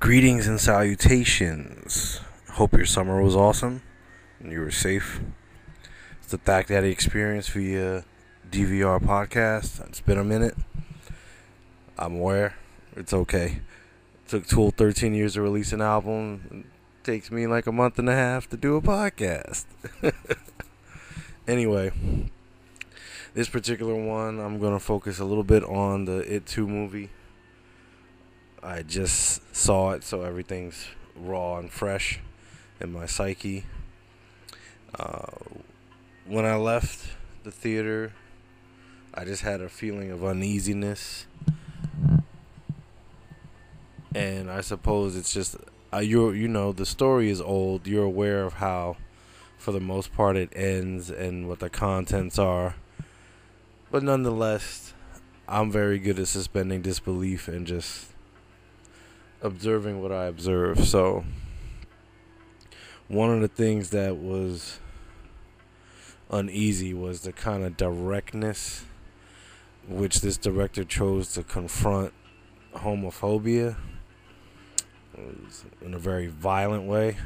Greetings and salutations. Hope your summer was awesome and you were safe. It's the Thack Daddy Experience via DVR podcast. It's been a minute. I'm aware. It's okay. It took Tool 13 years to release an album. It takes me like a month and a half to do a podcast. anyway, this particular one, I'm going to focus a little bit on the It 2 movie I just saw it, so everything's raw and fresh in my psyche. Uh, when I left the theater, I just had a feeling of uneasiness, and I suppose it's just uh, you you know the story is old. You're aware of how, for the most part, it ends and what the contents are, but nonetheless, I'm very good at suspending disbelief and just observing what I observe. So, one of the things that was uneasy was the kind of directness which this director chose to confront homophobia in a very violent way.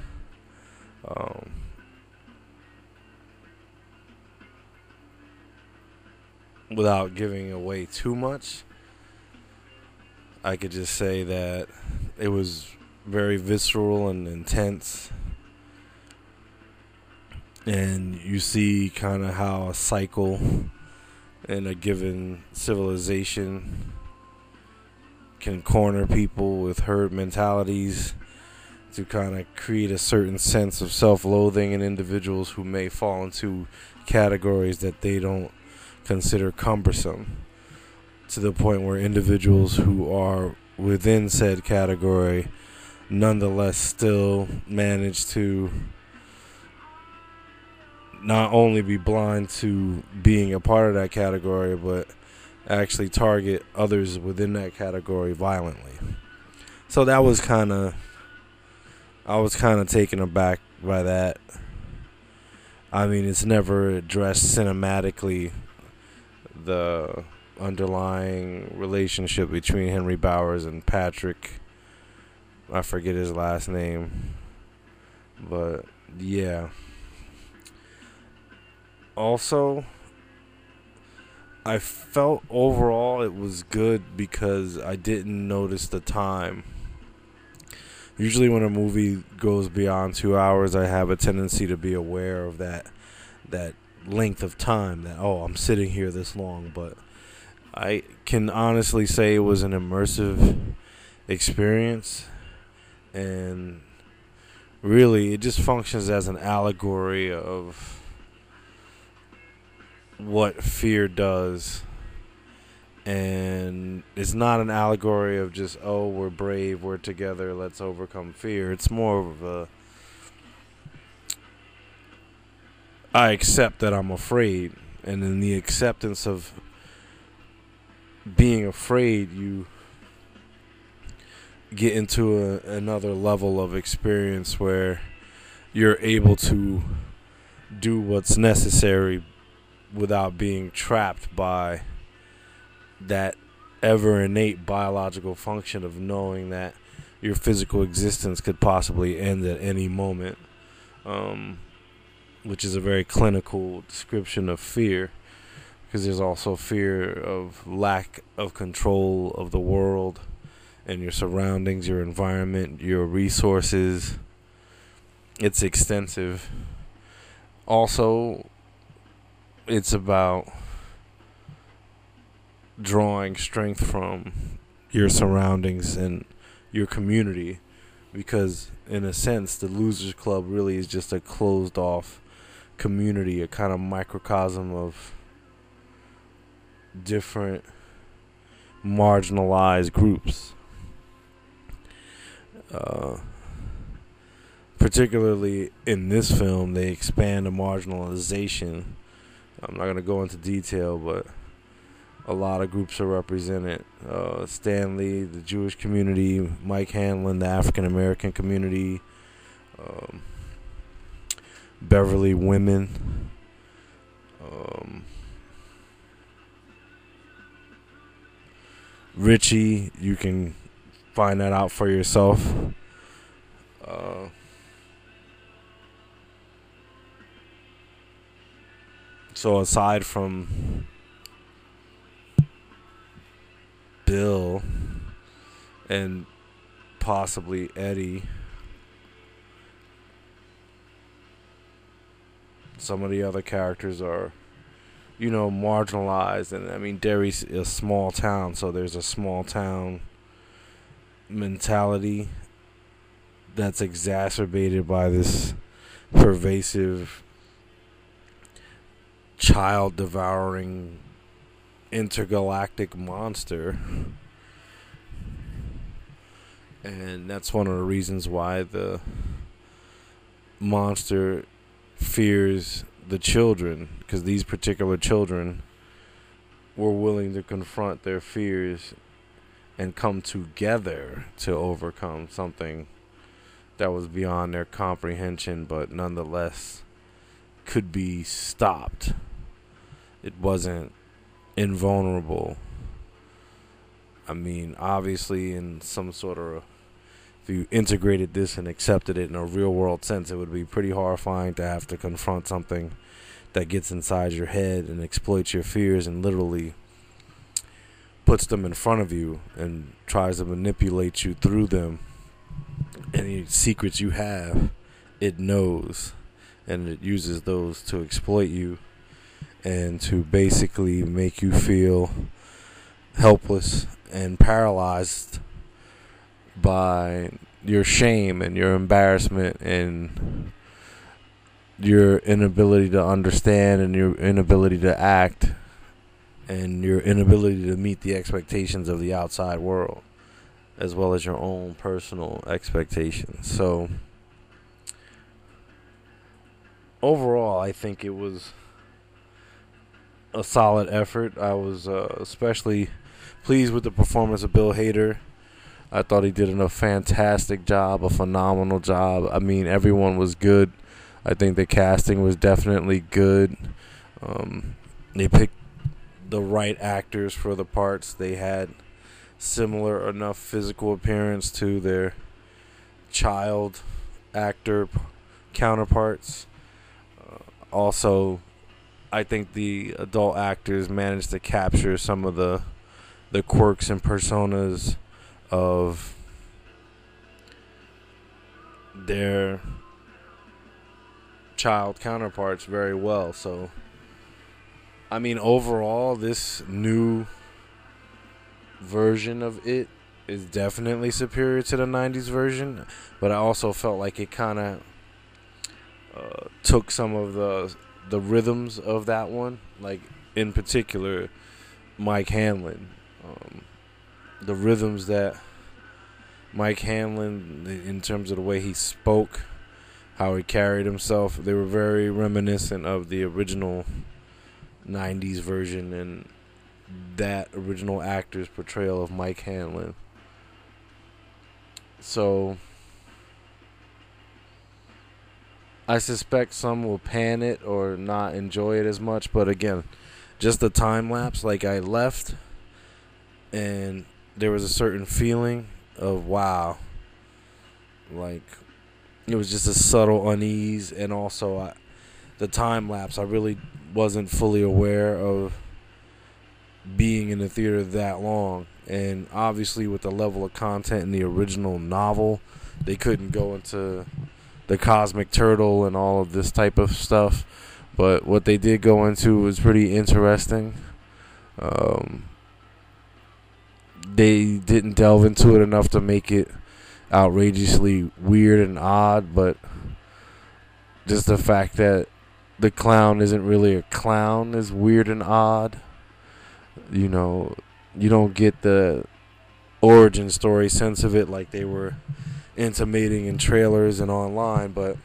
Um, without giving away too much, I could just say that it was very visceral and intense. And you see kind of how a cycle in a given civilization can corner people with herd mentalities to kind of create a certain sense of self loathing in individuals who may fall into categories that they don't consider cumbersome to the point where individuals who are within said category nonetheless still manage to not only be blind to being a part of that category, but actually target others within that category violently. So that was kind of, I was kind of taken aback by that. I mean, it's never addressed cinematically the underlying relationship between Henry Bowers and Patrick. I forget his last name. But yeah. Also, I felt overall it was good because I didn't notice the time. Usually, when a movie goes beyond two hours, I have a tendency to be aware of that that length of time. That oh, I'm sitting here this long, but I can honestly say it was an immersive experience. And really it just functions as an allegory of what fear does. And it's not an allegory of just oh we're brave we're together let's overcome fear. It's more of a I accept that I'm afraid. And in the acceptance of being afraid, you get into a, another level of experience where you're able to do what's necessary without being trapped by that ever innate biological function of knowing that your physical existence could possibly end at any moment, um, which is a very clinical description of fear because there's also fear of lack of control of the world and your surroundings, your environment, your resources. It's extensive. Also, it's about drawing strength from your surroundings and your community because in a sense the losers club really is just a closed off community a kind of microcosm of different marginalized groups. Uh, particularly in this film, they expand the marginalization. I'm not going to go into detail, but a lot of groups are represented. Uh, Stanley, the Jewish community, Mike Hanlon, the African American community, um, Beverly women. Um, Richie, you can find that out for yourself. Uh, so aside from Bill and possibly Eddie, some of the other characters are you know marginalized and I mean Derry's a small town so there's a small town mentality that's exacerbated by this pervasive child devouring intergalactic monster. And that's one of the reasons why the monster fears the children because these particular children were willing to confront their fears and come together to overcome something that was beyond their comprehension, but nonetheless could be stopped. It wasn't invulnerable. I mean, obviously, in some sort of if you integrated this and accepted it in a real world sense, it would be pretty horrifying to have to confront something that gets inside your head and exploits your fears and literally puts them in front of you and tries to manipulate you through them. Any secrets you have, it knows and it uses those to exploit you and to basically make you feel helpless and paralyzed by your shame and your embarrassment and your inability to understand and your inability to act and your inability to meet the expectations of the outside world as well as your own personal expectations. So overall, I think it was a solid effort. I was uh, especially pleased with the performance of Bill Hader. I thought he did a fantastic job, a phenomenal job. I mean, everyone was good. I think the casting was definitely good. Um, they picked the right actors for the parts. They had similar enough physical appearance to their child actor counterparts. Uh, also, I think the adult actors managed to capture some of the the quirks and personas of their child counterparts very well. So, I mean, overall, this new version of it is definitely superior to the 90s version, but I also felt like it kind of uh, took some of the the rhythms of that one, like in particular Mike Hanlon. Um, the rhythms that Mike Hanlon, in terms of the way he spoke, how he carried himself. They were very reminiscent of the original 90s version and that original actor's portrayal of Mike Hanlon. So I suspect some will pan it or not enjoy it as much, but again, just the time lapse like I left and there was a certain feeling of wow like it was just a subtle unease, and also I, the time lapse. I really wasn't fully aware of being in the theater that long, and obviously with the level of content in the original novel, they couldn't go into the cosmic turtle and all of this type of stuff. But what they did go into was pretty interesting. Um, they didn't delve into it enough to make it outrageously weird and odd, but just the fact that the clown isn't really a clown is weird and odd. You know, you don't get the origin story sense of it like they were intimating in trailers and online, but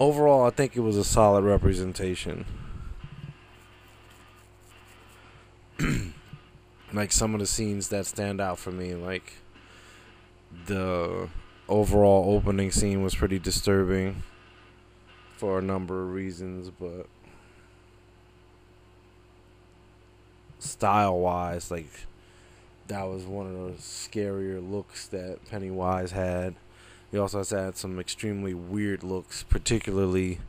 overall, I think it was a solid representation. like some of the scenes that stand out for me, like the overall opening scene was pretty disturbing for a number of reasons, but style wise, like that was one of the scarier looks that Pennywise had. He also has had some extremely weird looks, particularly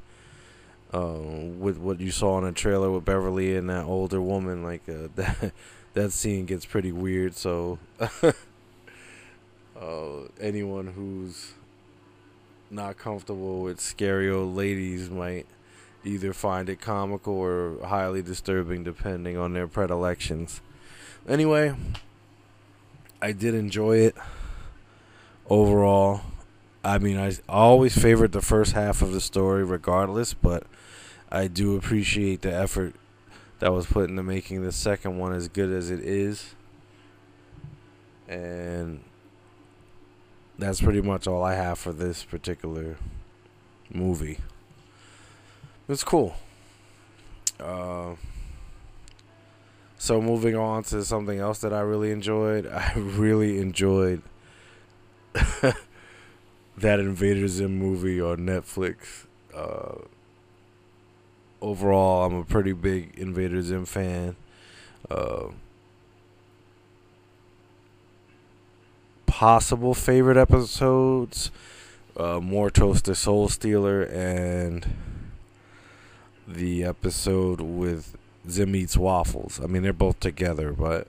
uh, with what you saw in the trailer with Beverly and that older woman. Like uh, that, that scene gets pretty weird. So, uh, anyone who's not comfortable with scary old ladies might either find it comical or highly disturbing, depending on their predilections. Anyway, I did enjoy it overall. I mean, I always favored the first half of the story, regardless, but I do appreciate the effort that was put into making the second one as good as it is. And that's pretty much all I have for this particular movie. It's cool. Uh, so moving on to something else that I really enjoyed. I really enjoyed that Invader Zim movie on Netflix. Uh, overall, I'm a pretty big Invader Zim fan. Uh, possible favorite episodes: uh, Mortos der Soul Stealer and the episode with Zim Eats Waffles. I mean, they're both together, but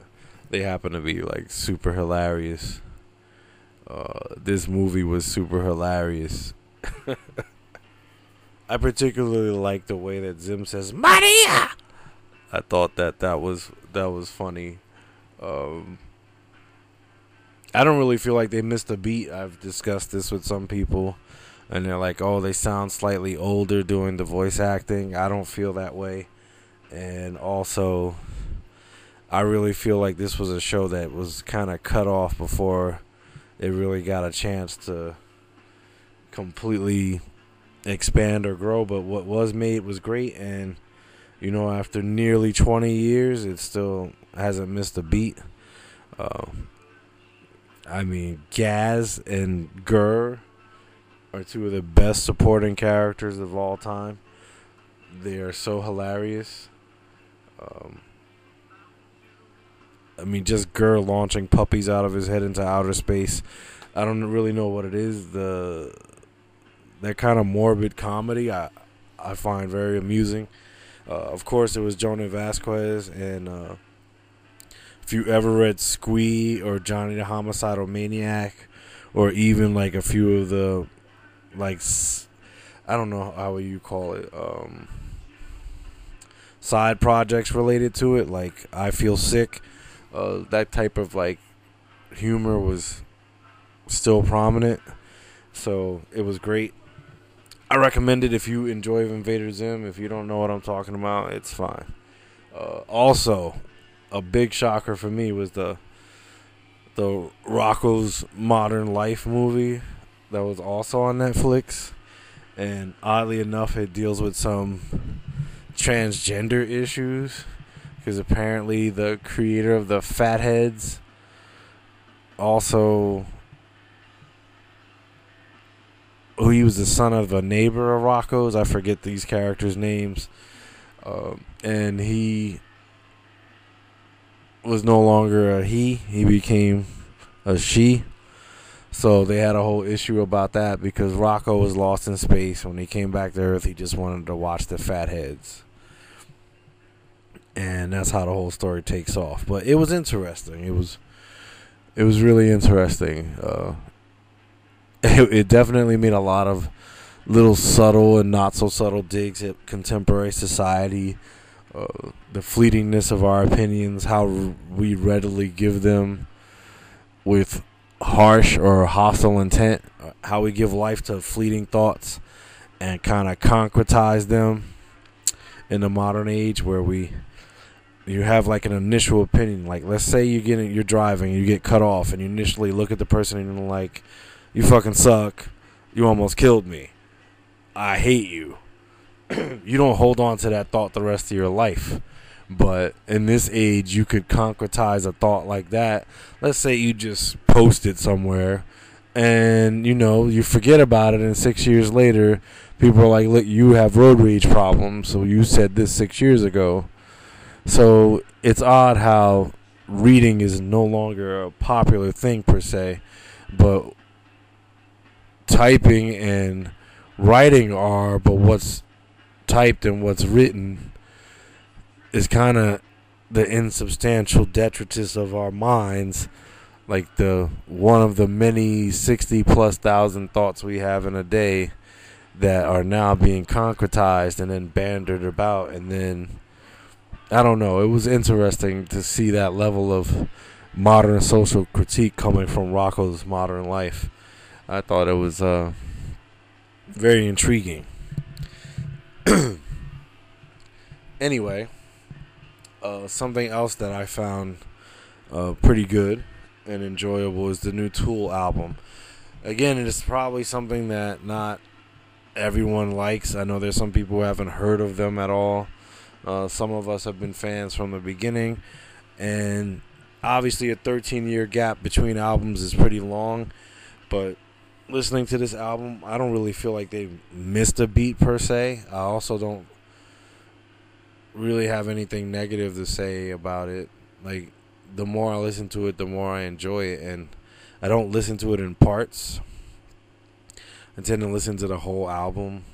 they happen to be like super hilarious. Uh, this movie was super hilarious. I particularly like the way that Zim says Maria. I thought that that was that was funny. Um, I don't really feel like they missed a beat. I've discussed this with some people, and they're like, "Oh, they sound slightly older doing the voice acting." I don't feel that way, and also, I really feel like this was a show that was kind of cut off before it really got a chance to completely expand or grow. But what was made was great, and you know, after nearly 20 years, it still hasn't missed a beat. Uh, I mean, Gaz and GIR are two of the best supporting characters of all time. They are so hilarious. Um, I mean, just GIR launching puppies out of his head into outer space. I don't really know what it is. The that kind of morbid comedy I I find very amusing. Uh, of course, it was Jhonen Vasquez, and uh, if you ever read Squee or Johnny the Homicidal Maniac, or even like a few of the like I don't know how you call it. Um, side projects related to it, like I Feel Sick uh, that type of like humor was still prominent. So it was great. I recommend it if you enjoy Invader Zim. If you don't know what I'm talking about, it's fine. Uh, also, a big shocker for me was the the Rocko's Modern Life movie that was also on Netflix, and oddly enough, it deals with some transgender issues because apparently the creator of the Fatheads also who he was the son of a neighbor of Rocko's. I forget these characters' names, um, and he was no longer a he; he became a she. So they had a whole issue about that because Rocco was lost in space. When he came back to Earth, he just wanted to watch the Fatheads and that's how the whole story takes off. But it was interesting. It was it was really interesting. Uh, it, it, definitely made a lot of little subtle and not so subtle digs at contemporary society, uh, the fleetingness of our opinions, how r- we readily give them with harsh or hostile intent, uh, how we give life to fleeting thoughts and kind of concretize them in the modern age where we you have like an initial opinion. Like, let's say you get you're driving, you get cut off, and you initially look at the person and you're like, "You fucking suck. You almost killed me. I hate you." you don't hold on to that thought the rest of your life. But in this age, you could concretize a thought like that. Let's say you just post it somewhere, and you know you forget about it, and six years later, people are like, "Look, you have road rage problems. So you said this six years ago." So it's odd how reading is no longer a popular thing per se, but typing and writing are. But what's typed and what's written is kind of the insubstantial detritus of our minds like the one of the many 60 plus thousand thoughts we have in a day that are now being concretized and then bantered about and then I don't know it was interesting to see that level of modern social critique coming from Rocko's modern life I thought it was uh, very intriguing anyway uh, something else that I found uh, pretty good and enjoyable is the new Tool album. Again, it is probably something that not everyone likes. I know there's some people who haven't heard of them at all. Uh, some of us have been fans from the beginning, and obviously a 13 year gap between albums is pretty long. But listening to this album, I don't really feel like they missed a beat per se. I also don't really have anything negative to say about it. Like the more I listen to it, the more I enjoy it, and I don't listen to it in parts. I tend to listen to the whole album,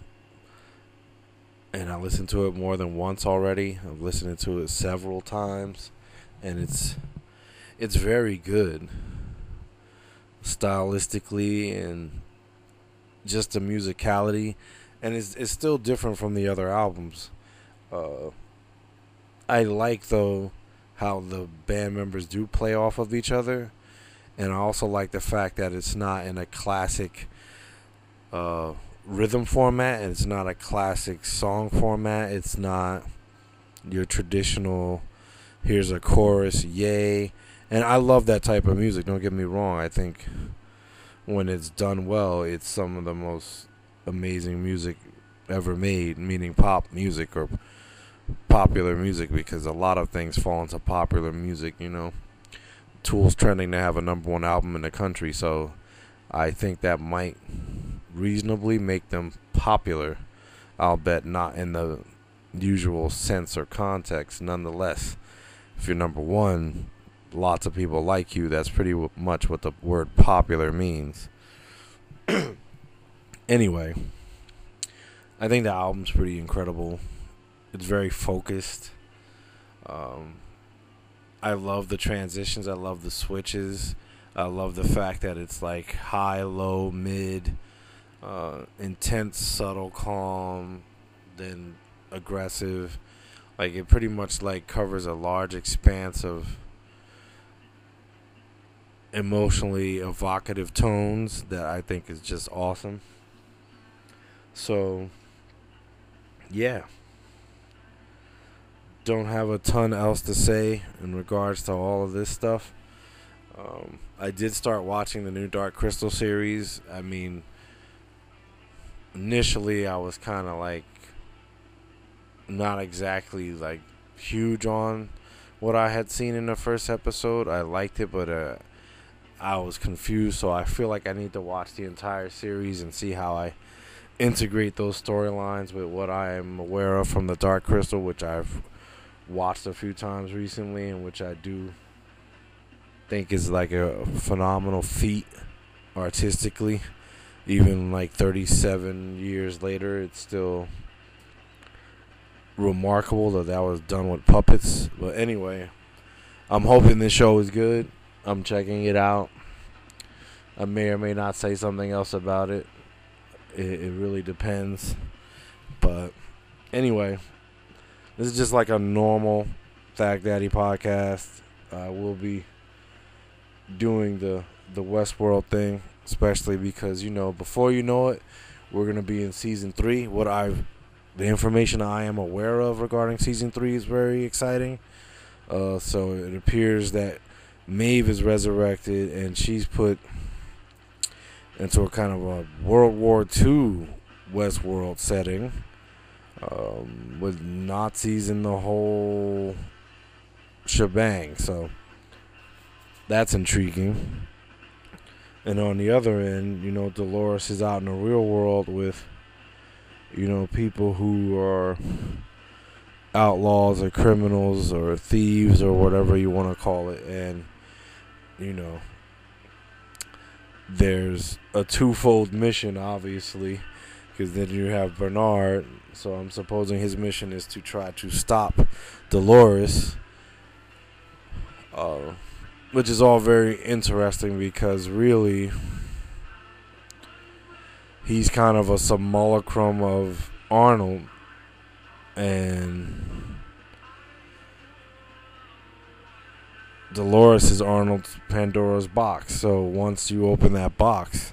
and I listened to it more than once already. I've listened to it several times, and it's it's very good stylistically and just the musicality, and it's it's still different from the other albums. Uh, I like though how the band members do play off of each other, and I also like the fact that it's not in a classic uh, rhythm format, and it's not a classic song format. It's not your traditional. Here's a chorus, yay, and I love that type of music. Don't get me wrong. I think when it's done well, it's some of the most amazing music ever made, meaning pop music or popular music because a lot of things fall into popular music, you know. Tool's trending to have a number one album in the country, so I think that might reasonably make them popular. I'll bet not in the usual sense or context. Nonetheless, if you're number one, lots of people like you. That's pretty much what the word popular means. anyway, I think the album's pretty incredible. It's very focused. Um, I love the transitions. I love the switches. I love the fact that it's like high, low, mid, uh, intense, subtle, calm, then aggressive. Like it pretty much like covers a large expanse of emotionally evocative tones that I think is just awesome. So, yeah don't have a ton else to say in regards to all of this stuff. Um, I did start watching the new Dark Crystal series. I mean, initially I was kind of like not exactly like huge on what I had seen in the first episode. I liked it, but uh, I was confused. So I feel like I need to watch the entire series and see how I integrate those storylines with what I am aware of from the Dark Crystal, which I've watched a few times recently, and which I do think is like a phenomenal feat artistically. Even like 37 years later, it's still remarkable that that was done with puppets. But anyway, I'm hoping this show is good. I'm checking it out. I may or may not say something else about it. It, it really depends. But anyway, this is just like a normal Fact Daddy podcast. Uh, we'll be doing the the Westworld thing, especially because you know before you know it, we're gonna be in season three. What I've the information I am aware of regarding season three is very exciting. Uh, so it appears that Maeve is resurrected and she's put into a kind of a World War II Westworld setting um, with Nazis in the whole shebang. So that's intriguing. And on the other end, you know, Dolores is out in the real world with, you know, people who are outlaws or criminals or thieves or whatever you want to call it, and you know, there's a twofold mission, obviously, because then you have Bernard. So I'm supposing his mission is to try to stop Dolores, uh, which is all very interesting because really he's kind of a simulacrum of Arnold, and Dolores is Arnold's Pandora's box. So once you open that box,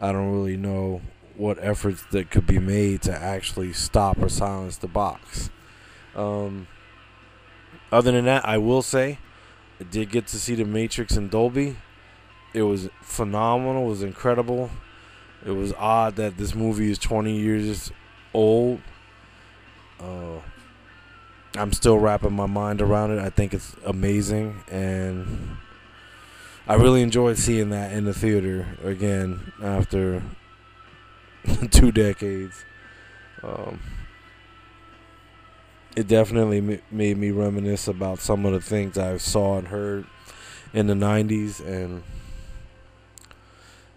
I don't really know what efforts that could be made to actually stop or silence the box. Um, other than that, I will say I did get to see the Matrix in Dolby. It was phenomenal. It was incredible. It was odd that this movie is 20 years old. Uh, I'm still wrapping my mind around it. I think it's amazing, and I really enjoyed seeing that in the theater again after two decades. Um, it definitely made me reminisce about some of the things I saw and heard in the 90s, and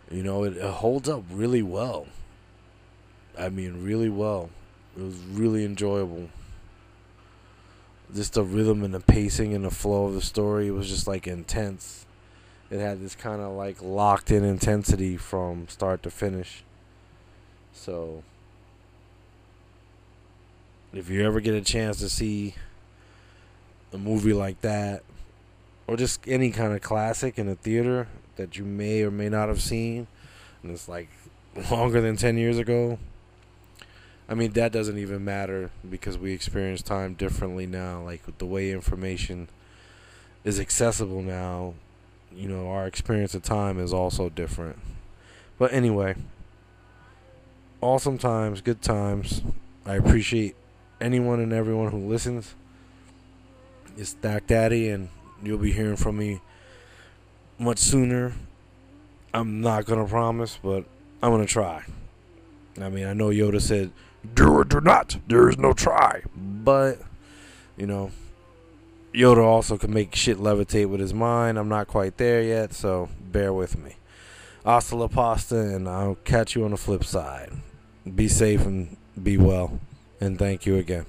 you know, it, it holds up really well. I mean, really well. It was really enjoyable just the rhythm and the pacing and the flow of the story was just like intense. It had this kind of like locked in intensity from start to finish. So if you ever get a chance to see a movie like that or just any kind of classic in a theater that you may or may not have seen and it's like longer than 10 years ago I mean, that doesn't even matter because we experience time differently now. Like the way information is accessible now, you know, our experience of time is also different. But anyway, awesome times, good times. I appreciate anyone and everyone who listens. It's Stack Daddy, and you'll be hearing from me much sooner. I'm not gonna promise, but I'm gonna try. I mean, I know Yoda said do or do not. There is no try. But, you know, Yoda also can make shit levitate with his mind. I'm not quite there yet, so bear with me. Hasta la pasta, and I'll catch you on the flip side. Be safe and be well. And thank you again.